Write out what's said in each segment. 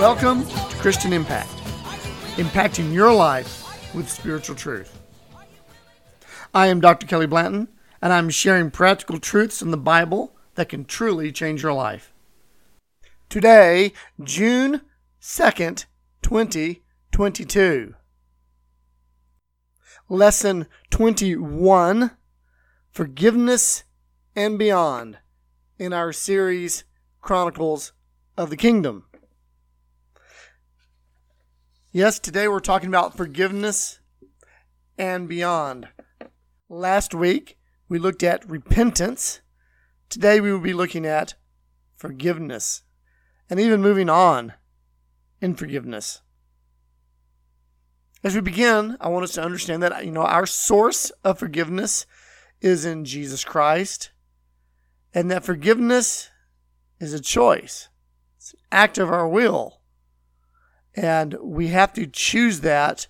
Welcome to Christian Impact, impacting your life with spiritual truth. I am Dr. Kelly Blanton, and I'm sharing practical truths in the Bible that can truly change your life. Today, June 2nd, 2022. Lesson 21 Forgiveness and Beyond in our series Chronicles of the Kingdom. Yes, today we're talking about forgiveness and beyond. Last week we looked at repentance. Today we will be looking at forgiveness and even moving on in forgiveness. As we begin, I want us to understand that you know our source of forgiveness is in Jesus Christ and that forgiveness is a choice. It's an act of our will. And we have to choose that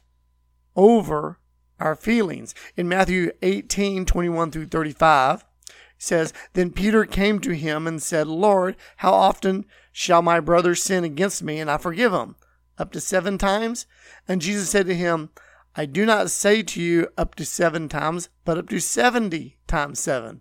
over our feelings. In Matthew 18, 21 through 35, it says, Then Peter came to him and said, Lord, how often shall my brother sin against me and I forgive him? Up to seven times? And Jesus said to him, I do not say to you up to seven times, but up to seventy times seven.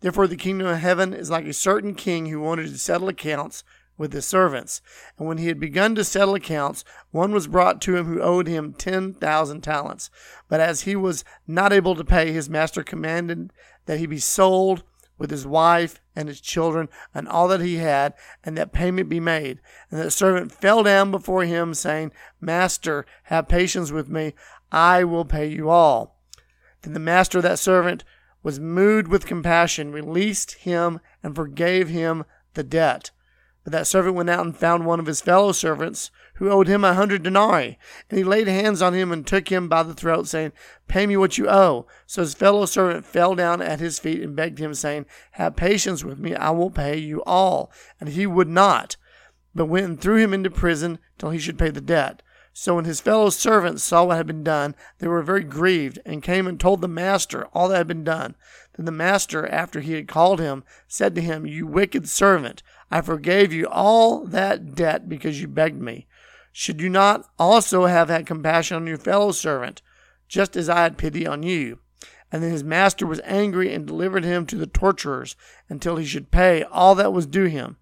Therefore, the kingdom of heaven is like a certain king who wanted to settle accounts with his servants. And when he had begun to settle accounts, one was brought to him who owed him ten thousand talents. But as he was not able to pay, his master commanded that he be sold with his wife and his children and all that he had, and that payment be made. And the servant fell down before him, saying, Master, have patience with me, I will pay you all. Then the master of that servant was moved with compassion, released him, and forgave him the debt. But that servant went out and found one of his fellow servants who owed him a hundred denarii. And he laid hands on him and took him by the throat, saying, Pay me what you owe. So his fellow servant fell down at his feet and begged him, saying, Have patience with me, I will pay you all. And he would not, but went and threw him into prison till he should pay the debt. So when his fellow servants saw what had been done, they were very grieved, and came and told the master all that had been done. Then the master, after he had called him, said to him, You wicked servant, I forgave you all that debt because you begged me. Should you not also have had compassion on your fellow servant, just as I had pity on you? And then his master was angry and delivered him to the torturers until he should pay all that was due him.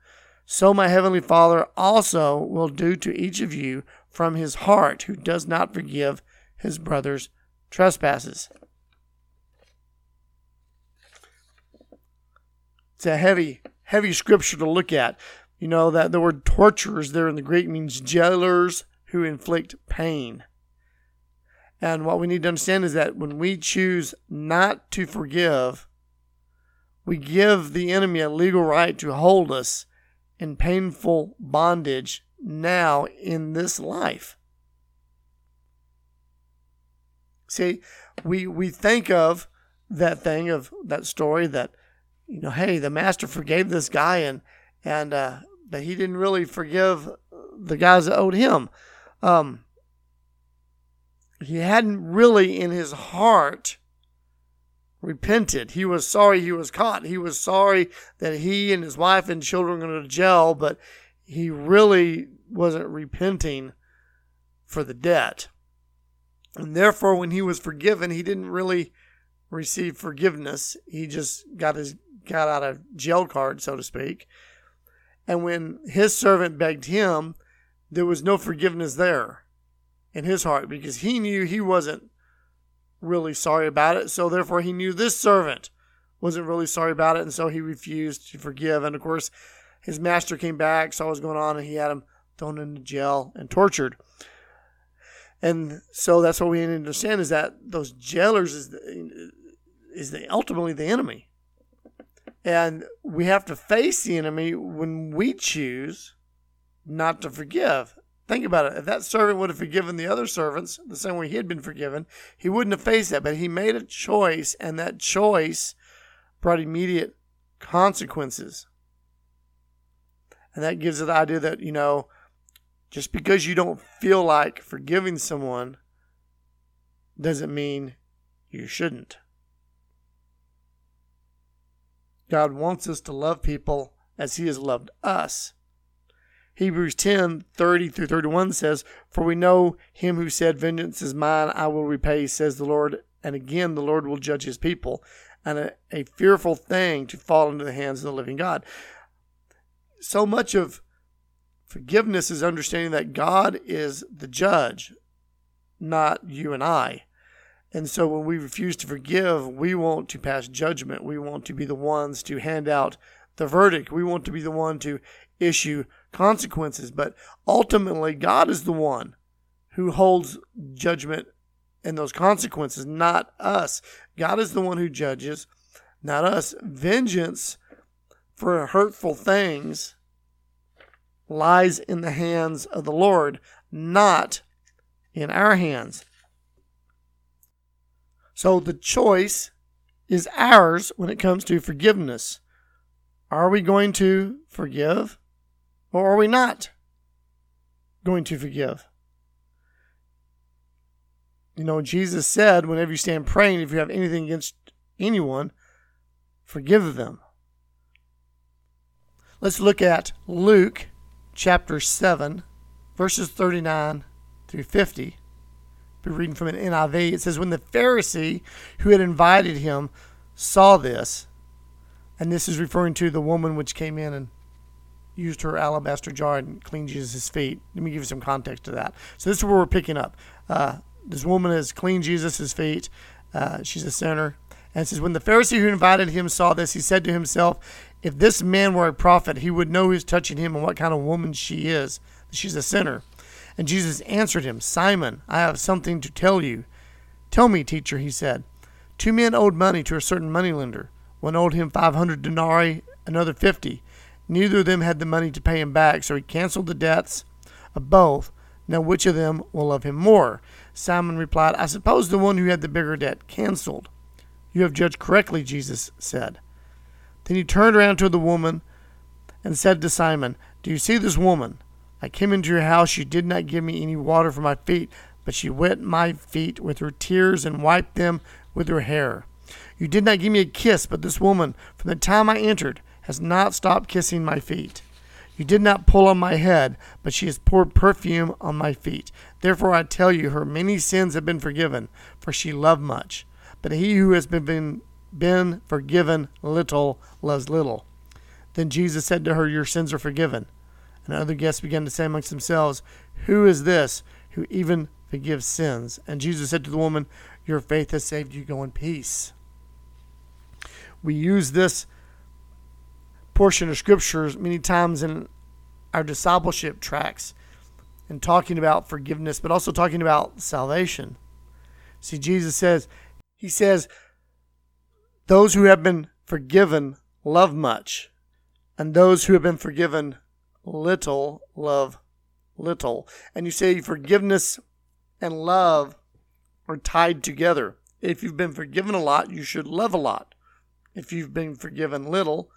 So my heavenly Father also will do to each of you from his heart who does not forgive his brother's trespasses. It's a heavy, heavy scripture to look at. You know that the word torturers there in the Greek means jailers who inflict pain. And what we need to understand is that when we choose not to forgive, we give the enemy a legal right to hold us in painful bondage now in this life. See, we we think of that thing of that story that you know, hey, the master forgave this guy and and uh, but he didn't really forgive the guys that owed him. Um, he hadn't really in his heart repented. He was sorry he was caught. He was sorry that he and his wife and children were going to jail, but he really wasn't repenting for the debt. And therefore, when he was forgiven, he didn't really receive forgiveness. He just got his got out of jail card, so to speak. And when his servant begged him, there was no forgiveness there in his heart because he knew he wasn't really sorry about it. So therefore, he knew this servant wasn't really sorry about it, and so he refused to forgive. And of course, his master came back, saw what was going on, and he had him thrown into jail and tortured. And so that's what we need to understand is that those jailers is the, is the ultimately the enemy. And we have to face the enemy when we choose not to forgive. Think about it. If that servant would have forgiven the other servants the same way he had been forgiven, he wouldn't have faced that. But he made a choice, and that choice brought immediate consequences. And that gives it the idea that, you know, just because you don't feel like forgiving someone doesn't mean you shouldn't. God wants us to love people as He has loved us. Hebrews 10 30 through 31 says, For we know him who said, Vengeance is mine, I will repay, says the Lord. And again, the Lord will judge his people. And a, a fearful thing to fall into the hands of the living God. So much of forgiveness is understanding that God is the judge, not you and I. And so when we refuse to forgive, we want to pass judgment. We want to be the ones to hand out the verdict. We want to be the one to issue consequences. But ultimately, God is the one who holds judgment and those consequences, not us. God is the one who judges, not us. Vengeance for hurtful things lies in the hands of the Lord, not in our hands. So the choice is ours when it comes to forgiveness. Are we going to forgive or are we not going to forgive? You know, Jesus said, whenever you stand praying, if you have anything against anyone, forgive them. Let's look at Luke chapter 7, verses 39 through 50. Reading from an NIV. It says, When the Pharisee who had invited him saw this, and this is referring to the woman which came in and used her alabaster jar and cleaned Jesus' feet. Let me give you some context to that. So this is where we're picking up. Uh, this woman has cleaned Jesus' feet. Uh, she's a sinner. And it says, When the Pharisee who invited him saw this, he said to himself, If this man were a prophet, he would know who's touching him and what kind of woman she is. She's a sinner. And Jesus answered him, Simon, I have something to tell you. Tell me, teacher, he said. Two men owed money to a certain moneylender. One owed him 500 denarii, another 50. Neither of them had the money to pay him back, so he canceled the debts of both. Now, which of them will love him more? Simon replied, I suppose the one who had the bigger debt canceled. You have judged correctly, Jesus said. Then he turned around to the woman and said to Simon, Do you see this woman? I came into your house. You did not give me any water for my feet, but she wet my feet with her tears and wiped them with her hair. You did not give me a kiss, but this woman, from the time I entered, has not stopped kissing my feet. You did not pull on my head, but she has poured perfume on my feet. Therefore I tell you, her many sins have been forgiven, for she loved much. But he who has been, been been forgiven little loves little. Then Jesus said to her, Your sins are forgiven. And other guests began to say amongst themselves, Who is this who even forgives sins? And Jesus said to the woman, Your faith has saved you. Go in peace. We use this portion of scriptures many times in our discipleship tracks and talking about forgiveness, but also talking about salvation. See, Jesus says, He says, those who have been forgiven love much, and those who have been forgiven little love little. And you say forgiveness and love are tied together. If you've been forgiven a lot, you should love a lot. If you've been forgiven little,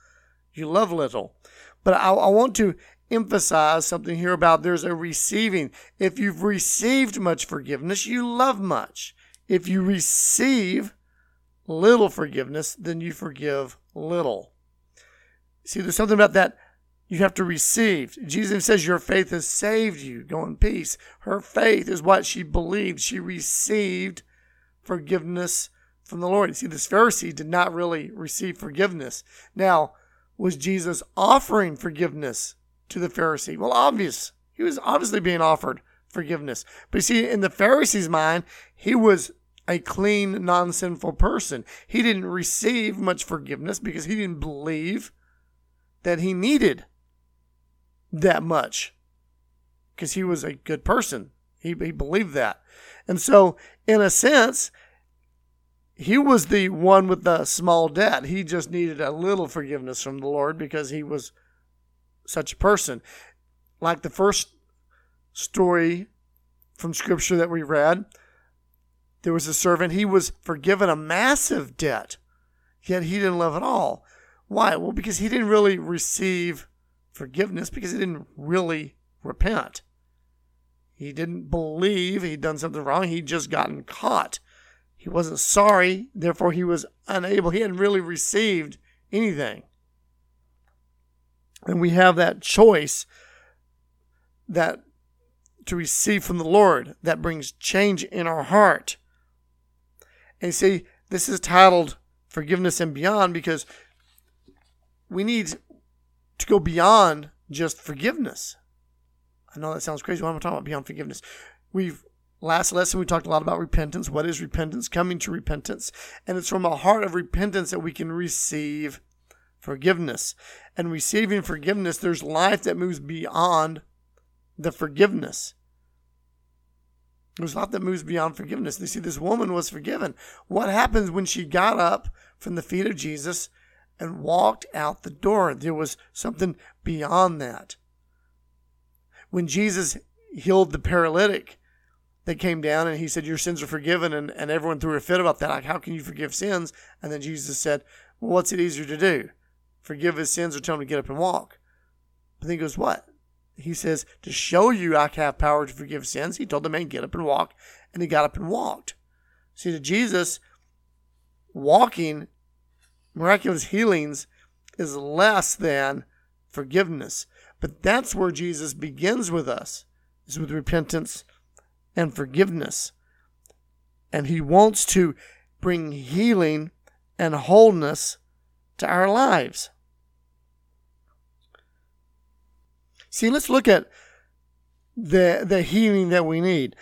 you love little. But I, I want to emphasize something here about there's a receiving. If you've received much forgiveness, you love much. If you receive little forgiveness, then you forgive little. See, there's something about that you have to receive. Jesus says, Your faith has saved you. Go in peace. Her faith is what she believed. She received forgiveness from the Lord. You see, this Pharisee did not really receive forgiveness. Now, was Jesus offering forgiveness to the Pharisee? Well, obvious. He was obviously being offered forgiveness. But you see, in the Pharisee's mind, he was a clean, non sinful person. He didn't receive much forgiveness because he didn't believe that he needed that much because he was a good person. He, he believed that. And so, in a sense, he was the one with the small debt. He just needed a little forgiveness from the Lord because he was such a person. Like the first story from scripture that we read, there was a servant, he was forgiven a massive debt, yet he didn't love at all. Why? Well, because he didn't really receive forgiveness because he didn't really repent. He didn't believe he'd done something wrong. He'd just gotten caught. He wasn't sorry, therefore, he was unable. He hadn't really received anything. And we have that choice that to receive from the Lord that brings change in our heart. And see, this is titled Forgiveness and Beyond because we need to go beyond just forgiveness. I know that sounds crazy. What am I talking about beyond forgiveness? We've last lesson we talked a lot about repentance. What is repentance? Coming to repentance. And it's from a heart of repentance that we can receive forgiveness. And receiving forgiveness, there's life that moves beyond the forgiveness. There's lot that moves beyond forgiveness. You see, this woman was forgiven. What happens when she got up from the feet of Jesus and walked out the door? There was something beyond that when Jesus healed the paralytic they came down and he said, Your sins are forgiven, and, and everyone threw a fit about that. Like, how can you forgive sins? And then Jesus said, Well, what's it easier to do? Forgive his sins or tell him to get up and walk? But then he goes, What? He says, To show you I have power to forgive sins, he told the man, Get up and walk. And he got up and walked. See, to Jesus, walking, miraculous healings is less than forgiveness. But that's where Jesus begins with us, is with repentance and forgiveness. And he wants to bring healing and wholeness to our lives. See, let's look at the, the healing that we need.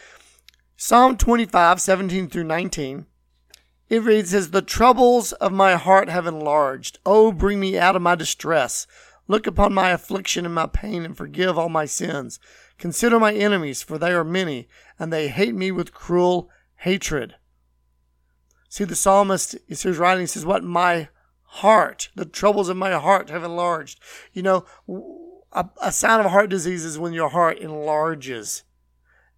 Psalm 25, 17 through 19. It reads, says, The troubles of my heart have enlarged. Oh, bring me out of my distress. Look upon my affliction and my pain and forgive all my sins. Consider my enemies, for they are many, and they hate me with cruel hatred. See, the psalmist is his writing says, What my heart, the troubles of my heart have enlarged. You know, a, a sign of heart disease is when your heart enlarges.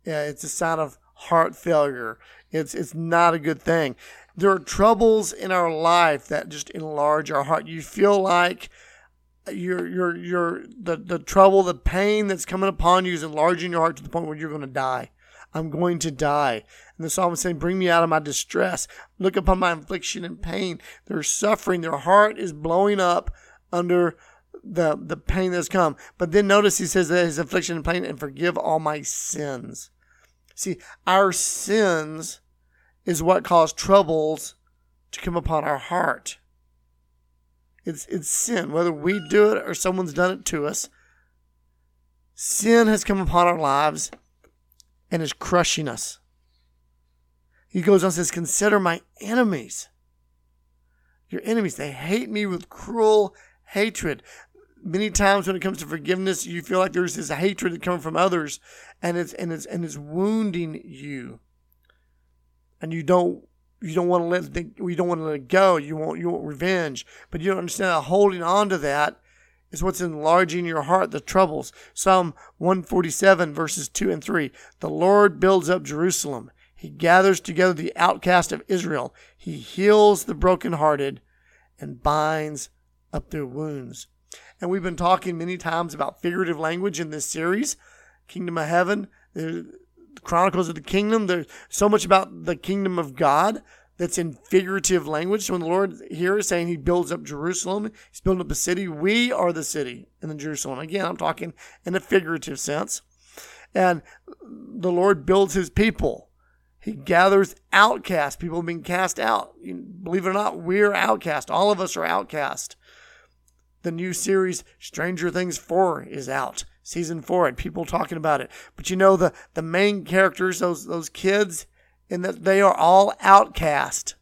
Yeah, it's a sign of heart failure. It's it's not a good thing. There are troubles in our life that just enlarge our heart. You feel like your your your the the trouble, the pain that's coming upon you is enlarging your heart to the point where you're going to die. I'm going to die. And the psalmist saying, Bring me out of my distress. Look upon my affliction and pain. They're suffering. Their heart is blowing up under the the pain that's come. But then notice he says that his affliction and pain and forgive all my sins. See, our sins is what caused troubles to come upon our heart. It's it's sin, whether we do it or someone's done it to us. Sin has come upon our lives and is crushing us. He goes on and says, Consider my enemies. Your enemies, they hate me with cruel hatred. Many times when it comes to forgiveness, you feel like there's this hatred that comes from others and it's and it's and it's wounding you. And you don't you don't want to let you don't want to let it go. You want you want revenge, but you don't understand that holding on to that is what's enlarging your heart. The troubles. Psalm 147 verses two and three. The Lord builds up Jerusalem. He gathers together the outcast of Israel. He heals the brokenhearted and binds up their wounds. And we've been talking many times about figurative language in this series, Kingdom of Heaven. Chronicles of the Kingdom. There's so much about the kingdom of God that's in figurative language. So when the Lord here is saying he builds up Jerusalem, he's building up a city, we are the city in the Jerusalem. Again, I'm talking in a figurative sense. And the Lord builds his people. He gathers outcasts, people being cast out. Believe it or not, we're outcast. All of us are outcast. The new series, Stranger Things 4, is out season four and people talking about it. But you know the the main characters, those those kids, in that they are all outcast.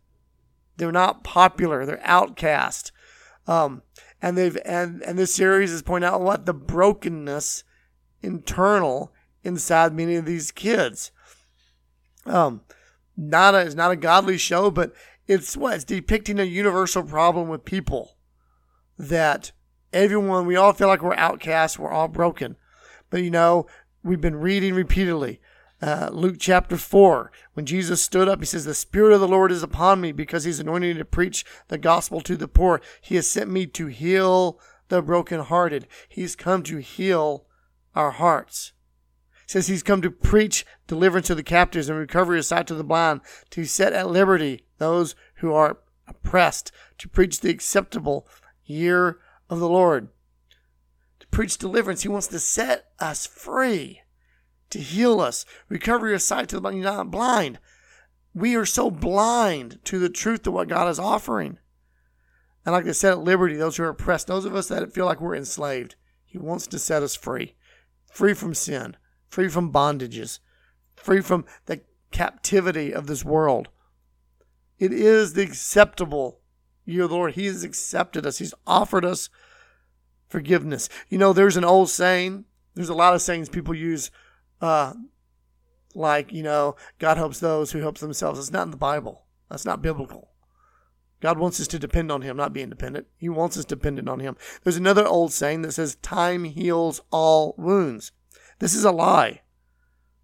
They're not popular. They're outcast. Um, and they've and and this series is pointing out what the brokenness internal inside many of these kids. Um, not a, it's not a godly show, but it's what? It's depicting a universal problem with people that everyone, we all feel like we're outcasts, we're all broken. But you know, we've been reading repeatedly. Uh, Luke chapter 4, when Jesus stood up, he says, The Spirit of the Lord is upon me because he's anointed me to preach the gospel to the poor. He has sent me to heal the brokenhearted. He's come to heal our hearts. He says he's come to preach deliverance to the captives and recovery of sight to the blind, to set at liberty those who are oppressed, to preach the acceptable year of the Lord. To preach deliverance, he wants to set us free to heal us, recover your sight to the blind. We are so blind to the truth of what God is offering. And like I said, at liberty, those who are oppressed, those of us that feel like we're enslaved, He wants to set us free, free from sin, free from bondages, free from the captivity of this world. It is the acceptable the Lord. He has accepted us. He's offered us forgiveness. You know, there's an old saying. There's a lot of sayings people use uh, like, you know, God helps those who helps themselves. It's not in the Bible. That's not biblical. God wants us to depend on Him, not be independent. He wants us dependent on Him. There's another old saying that says, Time heals all wounds. This is a lie.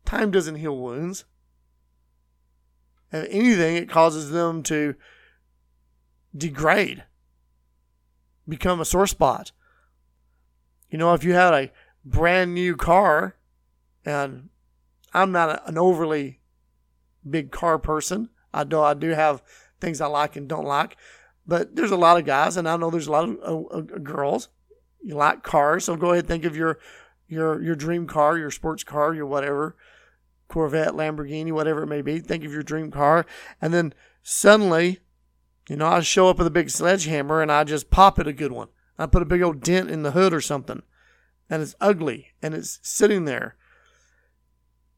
Time doesn't heal wounds. If anything, it causes them to degrade, become a sore spot. You know, if you had a brand new car and I'm not an overly big car person. I do I do have things I like and don't like, but there's a lot of guys, and I know there's a lot of uh, uh, girls. You like cars, so go ahead and think of your your your dream car, your sports car, your whatever, Corvette, Lamborghini, whatever it may be. Think of your dream car, and then suddenly, you know, I show up with a big sledgehammer and I just pop it a good one. I put a big old dent in the hood or something, and it's ugly and it's sitting there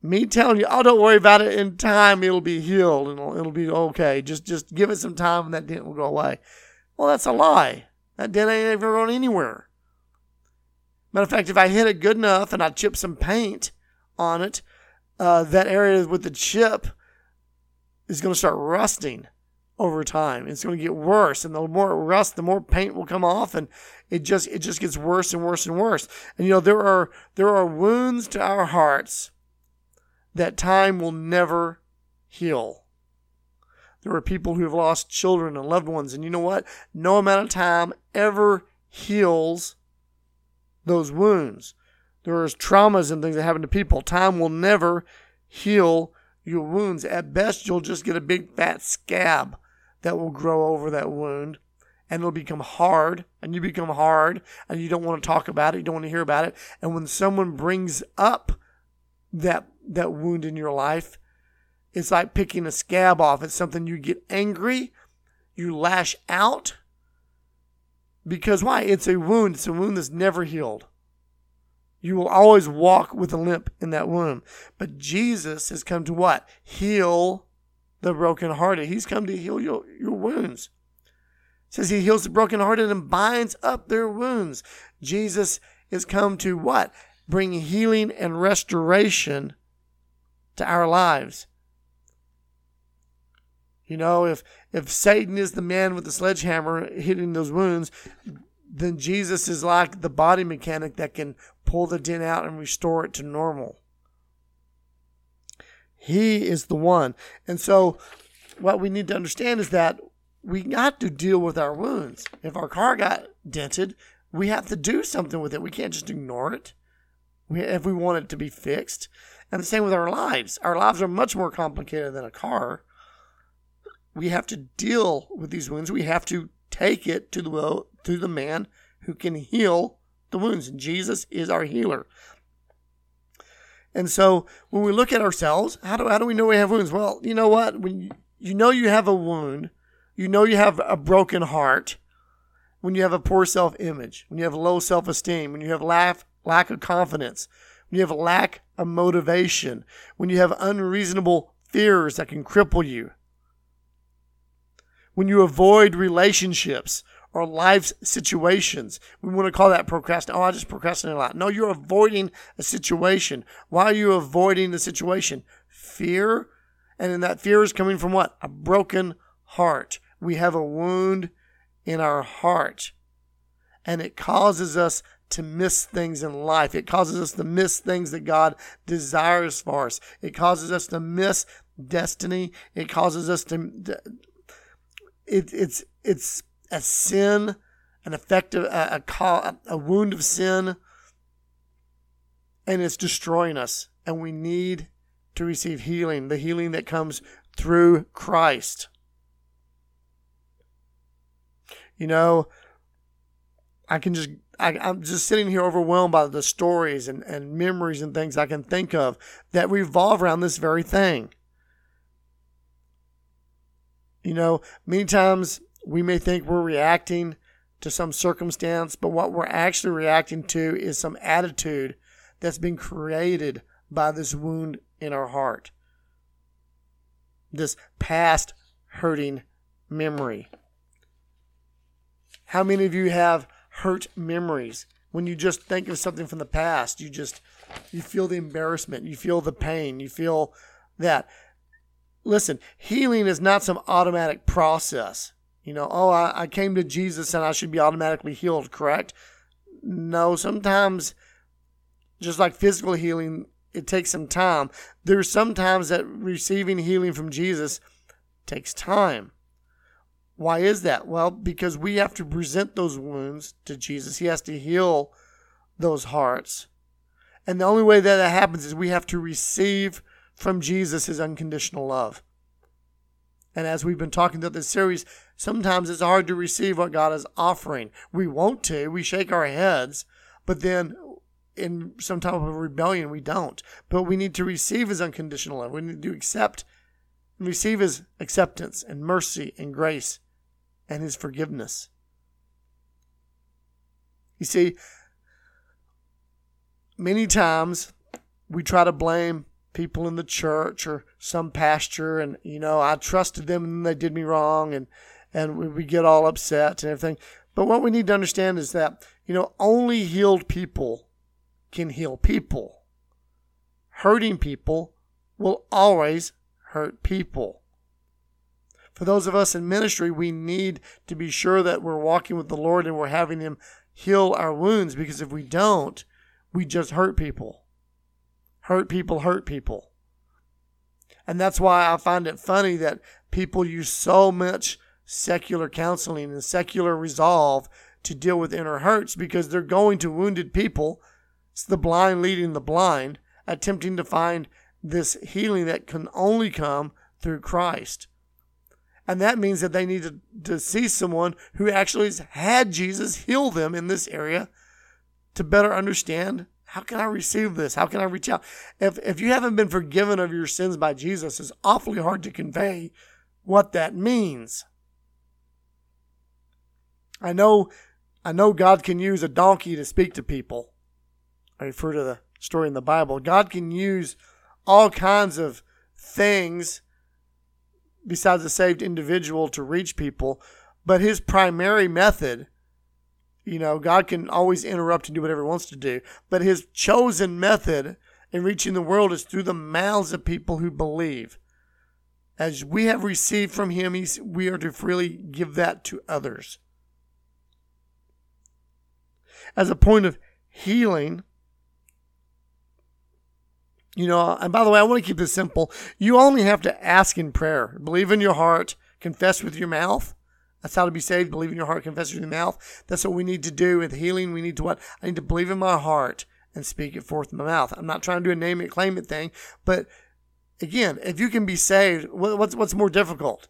me telling you, oh, don't worry about it. In time, it'll be healed and it'll, it'll be okay. Just just give it some time and that dent will go away. Well, that's a lie. That dent ain't ever going anywhere. Matter of fact, if I hit it good enough and I chip some paint on it, uh, that area with the chip is going to start rusting over time. It's going to get worse, and the more it rusts, the more paint will come off, and it just it just gets worse and worse and worse. And you know there are there are wounds to our hearts that time will never heal. There are people who have lost children and loved ones, and you know what? No amount of time ever heals those wounds. There is traumas and things that happen to people. Time will never heal your wounds. At best, you'll just get a big fat scab that will grow over that wound and it'll become hard and you become hard and you don't want to talk about it. You don't want to hear about it. And when someone brings up that that wound in your life. It's like picking a scab off. It's something you get angry, you lash out. Because why? It's a wound. It's a wound that's never healed. You will always walk with a limp in that wound. But Jesus has come to what? Heal the brokenhearted. He's come to heal your, your wounds. It says he heals the brokenhearted and binds up their wounds. Jesus is come to what? Bring healing and restoration to our lives. You know, if if Satan is the man with the sledgehammer hitting those wounds, then Jesus is like the body mechanic that can pull the dent out and restore it to normal. He is the one. And so what we need to understand is that we got to deal with our wounds. If our car got dented, we have to do something with it. We can't just ignore it. If we want it to be fixed. And the same with our lives. Our lives are much more complicated than a car. We have to deal with these wounds. We have to take it to the to the man who can heal the wounds. And Jesus is our healer. And so when we look at ourselves, how do, how do we know we have wounds? Well, you know what? When you, you know you have a wound, you know you have a broken heart, when you have a poor self image, when you have low self esteem, when you have lack, lack of confidence, when you have lack of motivation, when you have unreasonable fears that can cripple you, when you avoid relationships or life situations. We want to call that procrastination. Oh, I just procrastinate a lot. No, you're avoiding a situation. Why are you avoiding the situation? Fear. And then that fear is coming from what? A broken heart. We have a wound in our heart, and it causes us to miss things in life. It causes us to miss things that God desires for us. It causes us to miss destiny. It causes us to. It, it's it's a sin, an effective a, a, a wound of sin, and it's destroying us. And we need to receive healing, the healing that comes through Christ. You know, I can just I, am just sitting here overwhelmed by the stories and, and memories and things I can think of that revolve around this very thing. You know, many times we may think we're reacting to some circumstance, but what we're actually reacting to is some attitude that's been created by this wound in our heart, this past hurting memory. How many of you have hurt memories. When you just think of something from the past, you just you feel the embarrassment, you feel the pain, you feel that. Listen, healing is not some automatic process. You know, oh, I, I came to Jesus and I should be automatically healed, correct? No, sometimes, just like physical healing, it takes some time. There's sometimes that receiving healing from Jesus takes time. Why is that? Well, because we have to present those wounds to Jesus. He has to heal those hearts. And the only way that that happens is we have to receive from Jesus his unconditional love. And as we've been talking throughout this series, sometimes it's hard to receive what God is offering. We want to, we shake our heads, but then in some type of rebellion, we don't. But we need to receive his unconditional love. We need to accept and receive his acceptance and mercy and grace and his forgiveness. You see, many times we try to blame people in the church or some pastor and you know I trusted them and they did me wrong and and we get all upset and everything. But what we need to understand is that you know only healed people can heal people. Hurting people will always hurt people for those of us in ministry, we need to be sure that we're walking with the Lord and we're having Him heal our wounds because if we don't, we just hurt people. Hurt people, hurt people. And that's why I find it funny that people use so much secular counseling and secular resolve to deal with inner hurts because they're going to wounded people. It's the blind leading the blind, attempting to find this healing that can only come through Christ. And that means that they need to, to see someone who actually has had Jesus heal them in this area to better understand how can I receive this? How can I reach out? If, if you haven't been forgiven of your sins by Jesus, it's awfully hard to convey what that means. I know, I know God can use a donkey to speak to people. I refer to the story in the Bible. God can use all kinds of things besides a saved individual to reach people. But his primary method, you know, God can always interrupt and do whatever he wants to do. But his chosen method in reaching the world is through the mouths of people who believe. As we have received from him, we are to freely give that to others. As a point of healing, you know, and by the way, I want to keep this simple. You only have to ask in prayer, believe in your heart, confess with your mouth. That's how to be saved. Believe in your heart, confess with your mouth. That's what we need to do with healing. We need to what? I need to believe in my heart and speak it forth in my mouth. I'm not trying to do a name it, claim it thing, but again, if you can be saved, what's what's more difficult?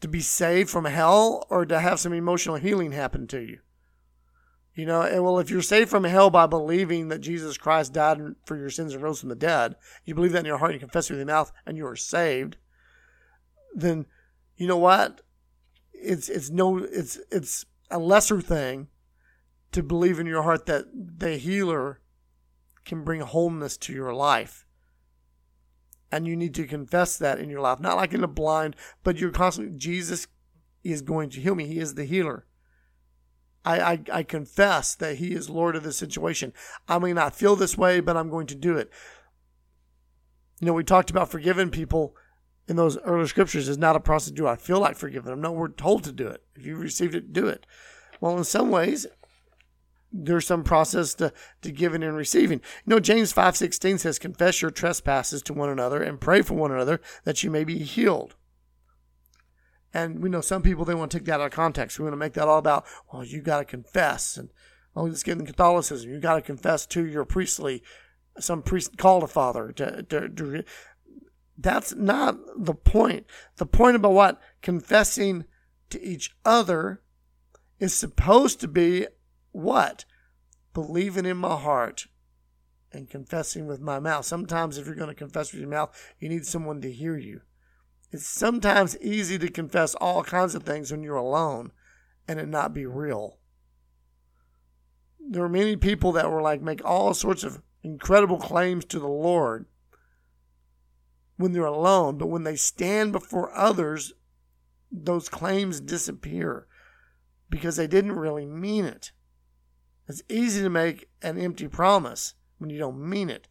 To be saved from hell or to have some emotional healing happen to you? You know, and well, if you're saved from hell by believing that Jesus Christ died for your sins and rose from the dead, you believe that in your heart, you confess it with your mouth, and you are saved. Then, you know what? It's it's no it's it's a lesser thing to believe in your heart that the healer can bring wholeness to your life. And you need to confess that in your life, not like in a blind, but you're constantly Jesus is going to heal me. He is the healer. I, I, I confess that He is Lord of the situation. I may not feel this way, but I'm going to do it. You know, we talked about forgiving people in those early scriptures is not a process. Do I feel like forgiving them? No, we're told to do it. If you received it, do it. Well, in some ways, there's some process to, to giving and receiving. You know, James 5.16 says, confess your trespasses to one another and pray for one another that you may be healed. And we know some people, they want to take that out of context. We want to make that all about, well, you got to confess. And, oh, let's get in Catholicism. You got to confess to your priestly, some priest called a father. To, to, to, that's not the point. The point about what? Confessing to each other is supposed to be what? Believing in my heart and confessing with my mouth. Sometimes, if you're going to confess with your mouth, you need someone to hear you. It's sometimes easy to confess all kinds of things when you're alone and it not be real. There are many people that were like make all sorts of incredible claims to the Lord when they're alone, but when they stand before others, those claims disappear because they didn't really mean it. It's easy to make an empty promise when you don't mean it.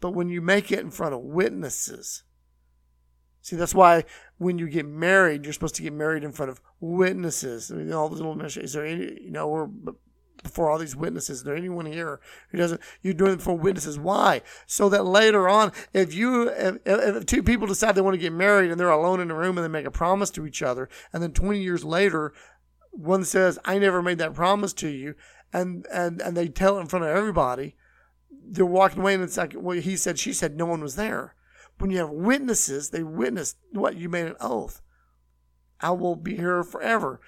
But when you make it in front of witnesses, see, that's why when you get married, you're supposed to get married in front of witnesses. I mean, all those little is there any, you know, we're before all these witnesses. Is there anyone here who doesn't? You're doing it for witnesses. Why? So that later on, if you, if, if two people decide they want to get married and they're alone in a room and they make a promise to each other, and then 20 years later, one says, "I never made that promise to you," and and and they tell it in front of everybody, they're walking away and it's like, well, he said, she said, no one was there. When you have witnesses, they witnessed what you made an oath. I will be here forever.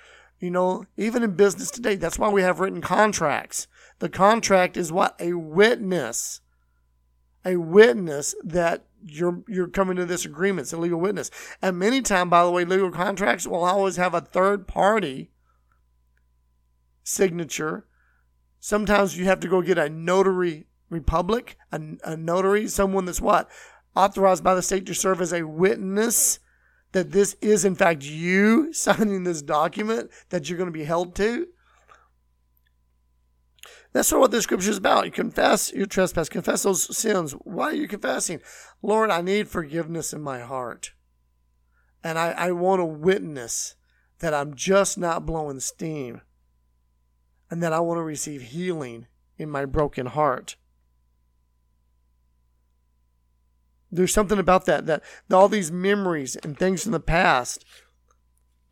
You know, even in business today, that's why we have written contracts. The contract is what? A witness. A witness that you're you're coming to this agreement. It's a legal witness. And many times, by the way, legal contracts will always have a third party signature Sometimes you have to go get a notary republic, a, a notary, someone that's what? Authorized by the state to serve as a witness that this is in fact you signing this document that you're going to be held to. That's sort of what the scripture is about. You confess your trespass, confess those sins. Why are you confessing? Lord, I need forgiveness in my heart. And I, I want to witness that I'm just not blowing steam and that I want to receive healing in my broken heart. There's something about that, that all these memories and things from the past,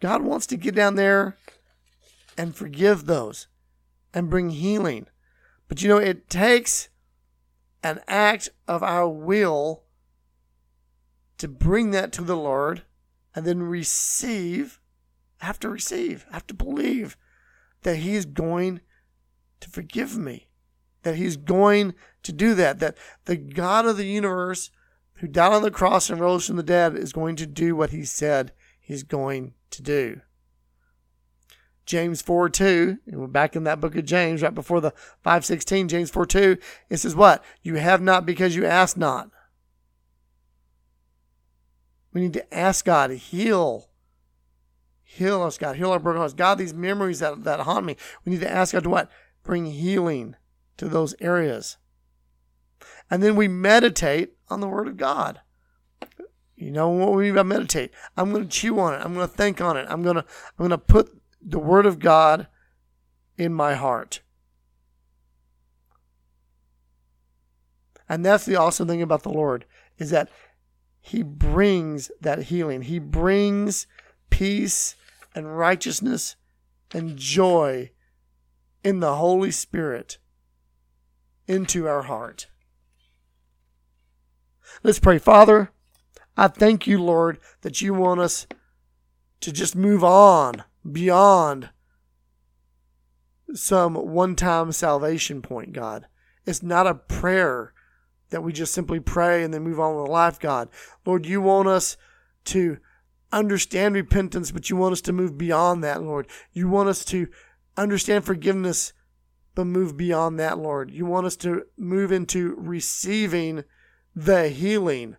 God wants to get down there and forgive those and bring healing. But you know, it takes an act of our will to bring that to the Lord and then receive, have to receive, have to believe that He is going to forgive me, that He's going to do that, that the God of the universe who died on the cross and rose from the dead is going to do what He said He's going to do. James 4 2, and we're back in that book of James, right before the 516, James 4 2, it says what? You have not because you ask not. We need to ask God to heal Heal us, God. Heal our broken hearts. God, these memories that, that haunt me, we need to ask God to what? Bring healing to those areas. And then we meditate on the Word of God. You know what we mean by meditate? I'm going to chew on it. I'm going to think on it. I'm going to I'm going to put the Word of God in my heart. And that's the awesome thing about the Lord is that He brings that healing. He brings peace and righteousness and joy in the Holy Spirit into our heart. Let's pray. Father, I thank you, Lord, that you want us to just move on beyond some one time salvation point, God. It's not a prayer that we just simply pray and then move on with life, God. Lord, you want us to understand repentance, but you want us to move beyond that, Lord. You want us to understand forgiveness, but move beyond that, Lord. You want us to move into receiving the healing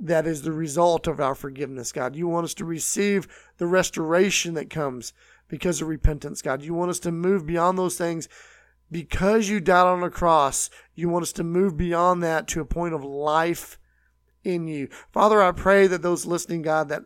that is the result of our forgiveness, God. You want us to receive the restoration that comes because of repentance, God. You want us to move beyond those things because you died on the cross. You want us to move beyond that to a point of life in you. Father, I pray that those listening, God, that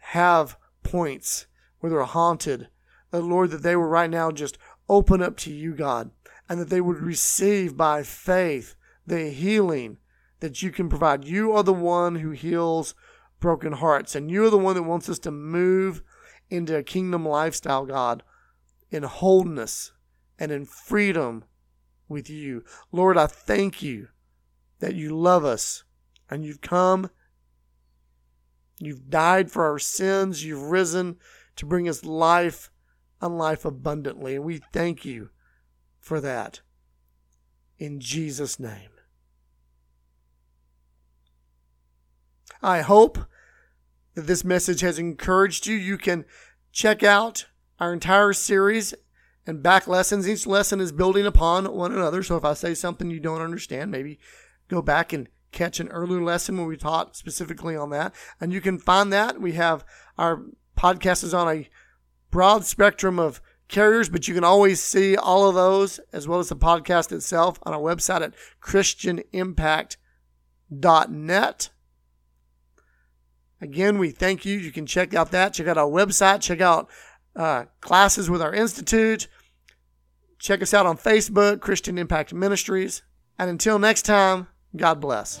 have points where they're haunted, that Lord, that they will right now just open up to you, God, and that they would receive by faith the healing that you can provide. You are the one who heals broken hearts, and you are the one that wants us to move into a kingdom lifestyle, God, in wholeness and in freedom with you. Lord, I thank you that you love us and you've come, you've died for our sins, you've risen to bring us life and life abundantly. And we thank you for that. In Jesus' name. I hope that this message has encouraged you. You can check out our entire series and back lessons. Each lesson is building upon one another. So if I say something you don't understand, maybe go back and catch an earlier lesson when we taught specifically on that. And you can find that. We have our podcast is on a broad spectrum of carriers, but you can always see all of those as well as the podcast itself on our website at christianimpact.net. Again, we thank you. You can check out that. Check out our website. Check out uh, classes with our institute. Check us out on Facebook, Christian Impact Ministries. And until next time, God bless.